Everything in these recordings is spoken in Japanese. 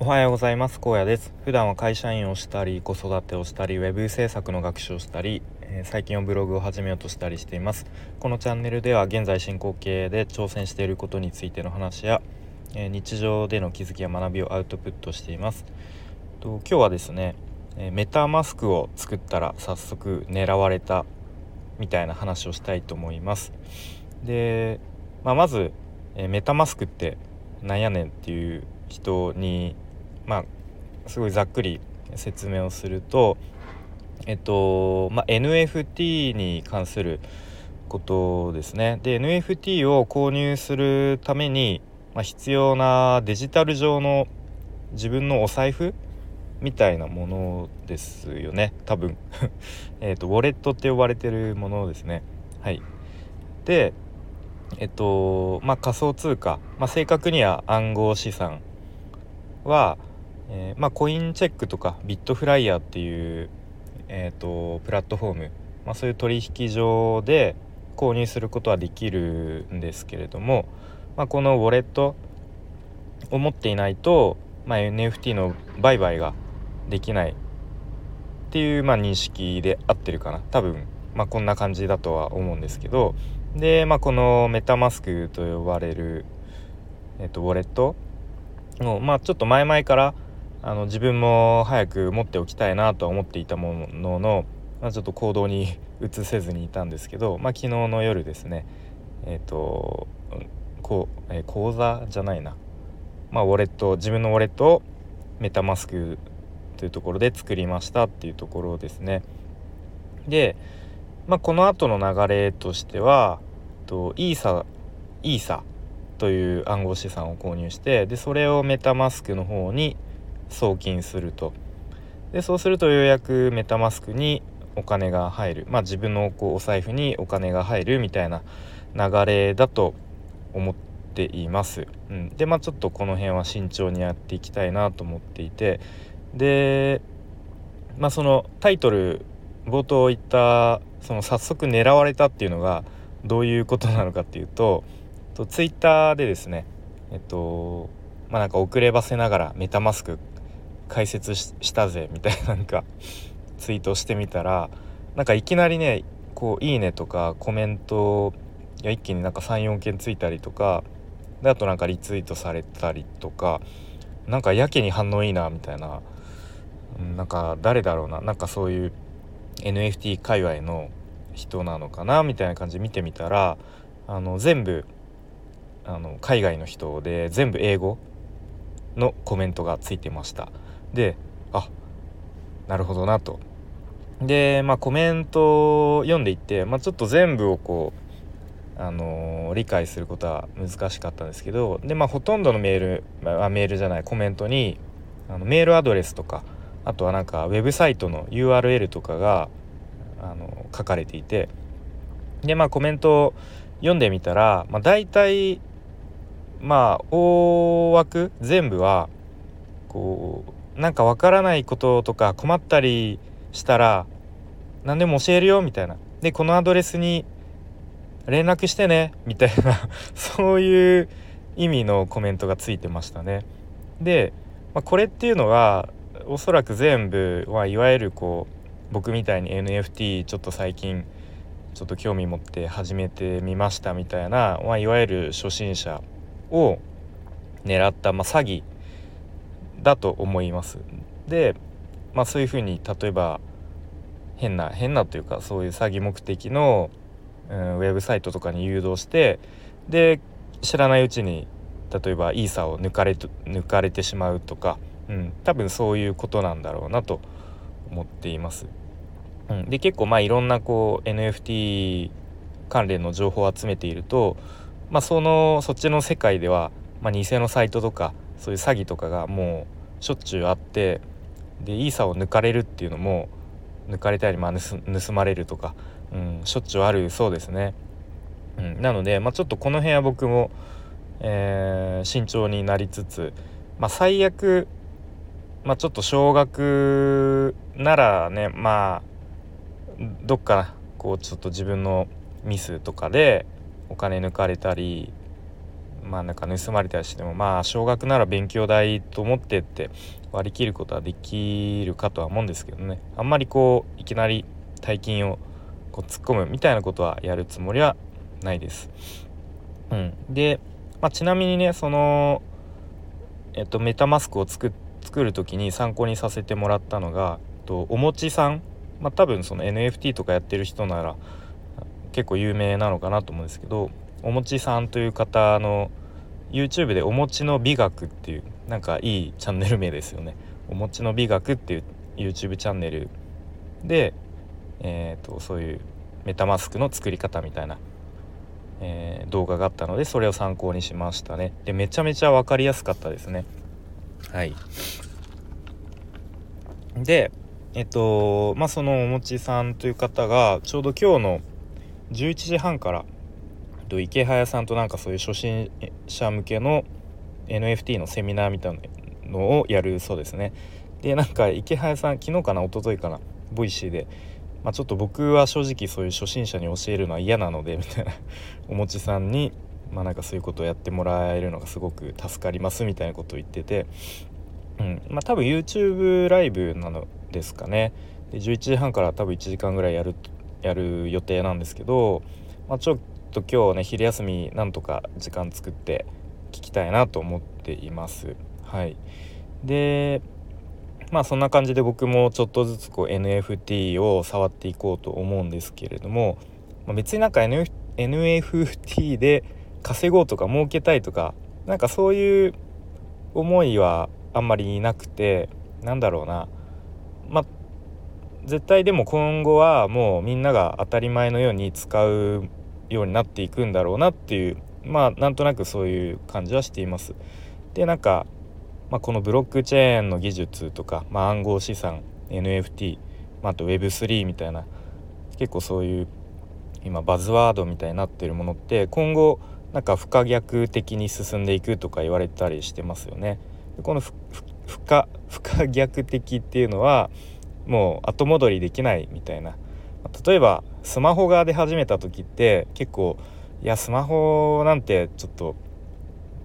おはようございます。高野です。普段は会社員をしたり子育てをしたりウェブ制作の学習をしたり、えー、最近はブログを始めようとしたりしています。このチャンネルでは現在進行形で挑戦していることについての話や、えー、日常での気づきや学びをアウトプットしています。と今日はですね、えー、メタマスクを作ったら早速狙われたみたいな話をしたいと思います。で、まあ、まず、えメタマスクってなんやねんっていう人にまあすごいざっくり説明をするとえっと、まあ、NFT に関することですね。で NFT を購入するために、まあ、必要なデジタル上の自分のお財布みたいなものですよね。多分。えっとウォレットって呼ばれてるものですね。はい。でえっとまあ仮想通貨、まあ、正確には暗号資産は、えー、まあ、コインチェックとかビットフライヤーっていう、えーと、プラットフォーム、まあ、そういう取引所で購入することはできるんですけれども、まあ、このウォレットを持っていないと、まあ、NFT の売買ができない。っていう、まあ、認識で合ってるかな。多分、まあ、こんな感じだとは思うんですけど。で、まあ、このメタマスクと呼ばれる、えっと、ウォレットの、まあ、ちょっと前々からあの自分も早く持っておきたいなとは思っていたものの、まあ、ちょっと行動に移せずにいたんですけど、まあ、昨日の夜ですねえっ、ー、とこう、えー、講座じゃないな、まあ、ウォレット自分のウォレットをメタマスクというところで作りましたっていうところですね。で、まあ、この後の流れとしてはとイーサイーサという暗号資産を購入してでそれをメタマスクの方に送金すると。でそうするとようやくメタマスクにお金が入る。まあ自分のこうお財布にお金が入るみたいな流れだと思っています。うん、でまあちょっとこの辺は慎重にやっていきたいなと思っていて。でまあそのタイトル冒頭言ったその早速狙われたっていうのがどういうことなのかっていうととツイッターでですねえっとまあなんか遅ればせながらメタマスク解説したぜみたいななんかツイートしてみたらなんかいきなりねこう「いいね」とかコメントが一気になんか34件ついたりとかであとなんかリツイートされたりとかなんかやけに反応いいなみたいな。なんか誰だろうななんかそういう NFT 界隈の人なのかなみたいな感じで見てみたらあの全部あの海外の人で全部英語のコメントがついてました。であなるほどなと。でまあコメントを読んでいって、まあ、ちょっと全部をこうあのー、理解することは難しかったんですけどでまあほとんどのメール、まあ、メールじゃないコメントにあのメールアドレスとかあとはなんかウェブサイトの URL とかがあの書かれていてでまあコメントを読んでみたら、まあ、大体まあ大枠全部はこうなんかわからないこととか困ったりしたら何でも教えるよみたいなでこのアドレスに連絡してねみたいな そういう意味のコメントがついてましたね。で、まあ、これっていうのはおそらく全部はいわゆるこう僕みたいに NFT ちょっと最近ちょっと興味持って始めてみましたみたいな、まあ、いわゆる初心者を狙った、まあ、詐欺だと思います。で、まあ、そういうふうに例えば変な変なというかそういう詐欺目的の、うん、ウェブサイトとかに誘導してで知らないうちに例えばイーサを抜かれ抜かれてしまうとか、うん、多分そういうことなんだろうなと思っています。うん、で結構まあいろんなこう NFT 関連の情報を集めているとまあ、そのそっちの世界では、まあ、偽のサイトとかそういう詐欺とかがもうしょっちゅうあってでイーサを抜かれるっていうのも抜かれたり、まあ、盗まれるとか、うん、しょっちゅうあるそうですね。うん、なので、まあ、ちょっとこの辺は僕も、えー、慎重になりつつ、まあ、最悪、まあ、ちょっと少額ならねまあどっかこうちょっと自分のミスとかでお金抜かれたりまあなんか盗まれたりしてもまあ少額なら勉強代と思ってって割り切ることはできるかとは思うんですけどね。あんまりこういきなり大金をこう突っ込むみたいなことはやるつもりはないです。うん、で、まあ、ちなみにねそのえっとメタマスクを作作る時に参考にさせてもらったのがえっとおもちさん。まあ多分その NFT とかやってる人なら結構有名なのかなと思うんですけどおもちさんという方の YouTube でお餅の美学っていうなんかいいチャンネル名ですよね。お餅の美学っていう YouTube チャンネルで、えーと、そういうメタマスクの作り方みたいな、えー、動画があったのでそれを参考にしましたね。でめちゃめちゃ分かりやすかったですね。はい。でえっとまあそのお餅さんという方がちょうど今日の11時半からと池早さんとなんかそういう初心者向けの NFT のセミナーみたいなのをやるそうですね。でなんか池早さん昨日かな一昨日かなVoicy で、まあ、ちょっと僕は正直そういう初心者に教えるのは嫌なのでみたいなおもちさんにまあなんかそういうことをやってもらえるのがすごく助かりますみたいなことを言ってて、うんまあ、多分 YouTube ライブなのですかねで11時半から多分1時間ぐらいやるやる予定なんですけど、まあ、ちょと今日ね昼休みなんとか時間作って聞きたいなと思っています。はい、でまあそんな感じで僕もちょっとずつこう NFT を触っていこうと思うんですけれども、まあ、別になんか NFT で稼ごうとか儲けたいとかなんかそういう思いはあんまりなくてなんだろうなまあ絶対でも今後はもうみんなが当たり前のように使うようになっていくんだろうなっていうまあなんとなくそういう感じはしています。でなんか、まあ、このブロックチェーンの技術とか、まあ、暗号資産 NFT、まあ、あと Web3 みたいな結構そういう今バズワードみたいになってるものって今後なんか不可逆的に進んでいくとか言われたりしてますよね。でこの不可不可逆的っていうのはもう後戻りできないみたいな例えばスマホが出始めた時って結構いやスマホなんてちょっと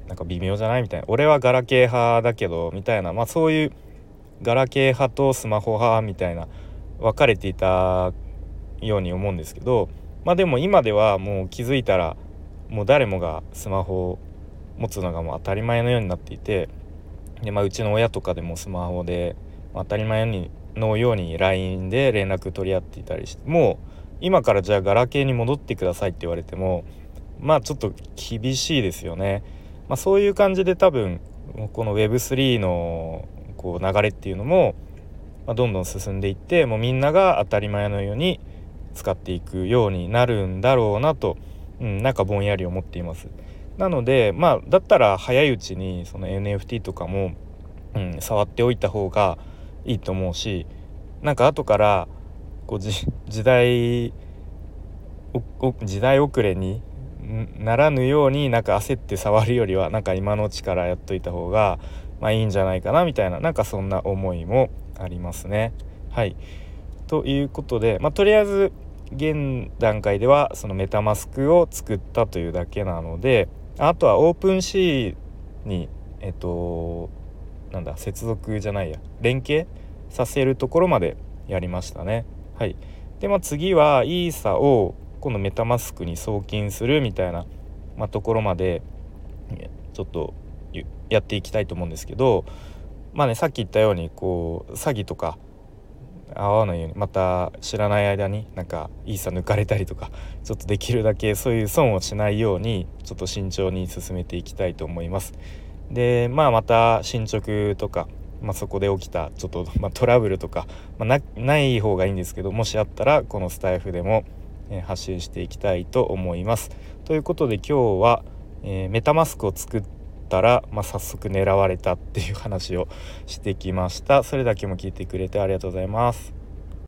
なんか微妙じゃないみたいな。俺はガラケー派だけどみたいな。まあそういうガラケー派とスマホ派みたいな分かれていたように思うんですけどまあでも今ではもう気づいたらもう誰もがスマホを持つのがもう当たり前のようになっていてで、まあ、うちの親とかでもスマホで、当たり前のように LINE で連絡取り合っていたりしてもう今からじゃあガラケーに戻ってくださいって言われてもまあちょっと厳しいですよね。まあ、そういう感じで多分この Web3 のこう流れっていうのも、ま、どんどん進んでいってもうみんなが当たり前のように使っていくようになるんだろうなと、うん、なんかぼんやり思っています。なのでまあだったら早いうちにその NFT とかも、うん、触っておいた方がいいと思うしなんか後からこう時代時代遅れにならぬようになんか焦って触るよりはなんか今のうちからやっといた方がまあいいんじゃないかなみたいななんかそんな思いもありますね。はいということで、まあ、とりあえず現段階ではそのメタマスクを作ったというだけなのであとはオープンシーにえっとなんだ接続じゃないや連携させるところまでやりましたね。はい、で、まあ、次はイーサを今度メタマスクに送金するみたいな、まあ、ところまでちょっとやっていきたいと思うんですけどまあねさっき言ったようにこう詐欺とか合わないようにまた知らない間になんかイーサ抜かれたりとかちょっとできるだけそういう損をしないようにちょっと慎重に進めていきたいと思います。でまあまた進捗とかまあ、そこで起きたちょっと、まあ、トラブルとか、まあ、ない方がいいんですけどもしあったらこのスタイフでも、え、発信していきたいと思います。ということで今日は、えー、メタマスクを作ったら、ま、早速狙われたっていう話をしてきました。それだけも聞いてくれてありがとうございます。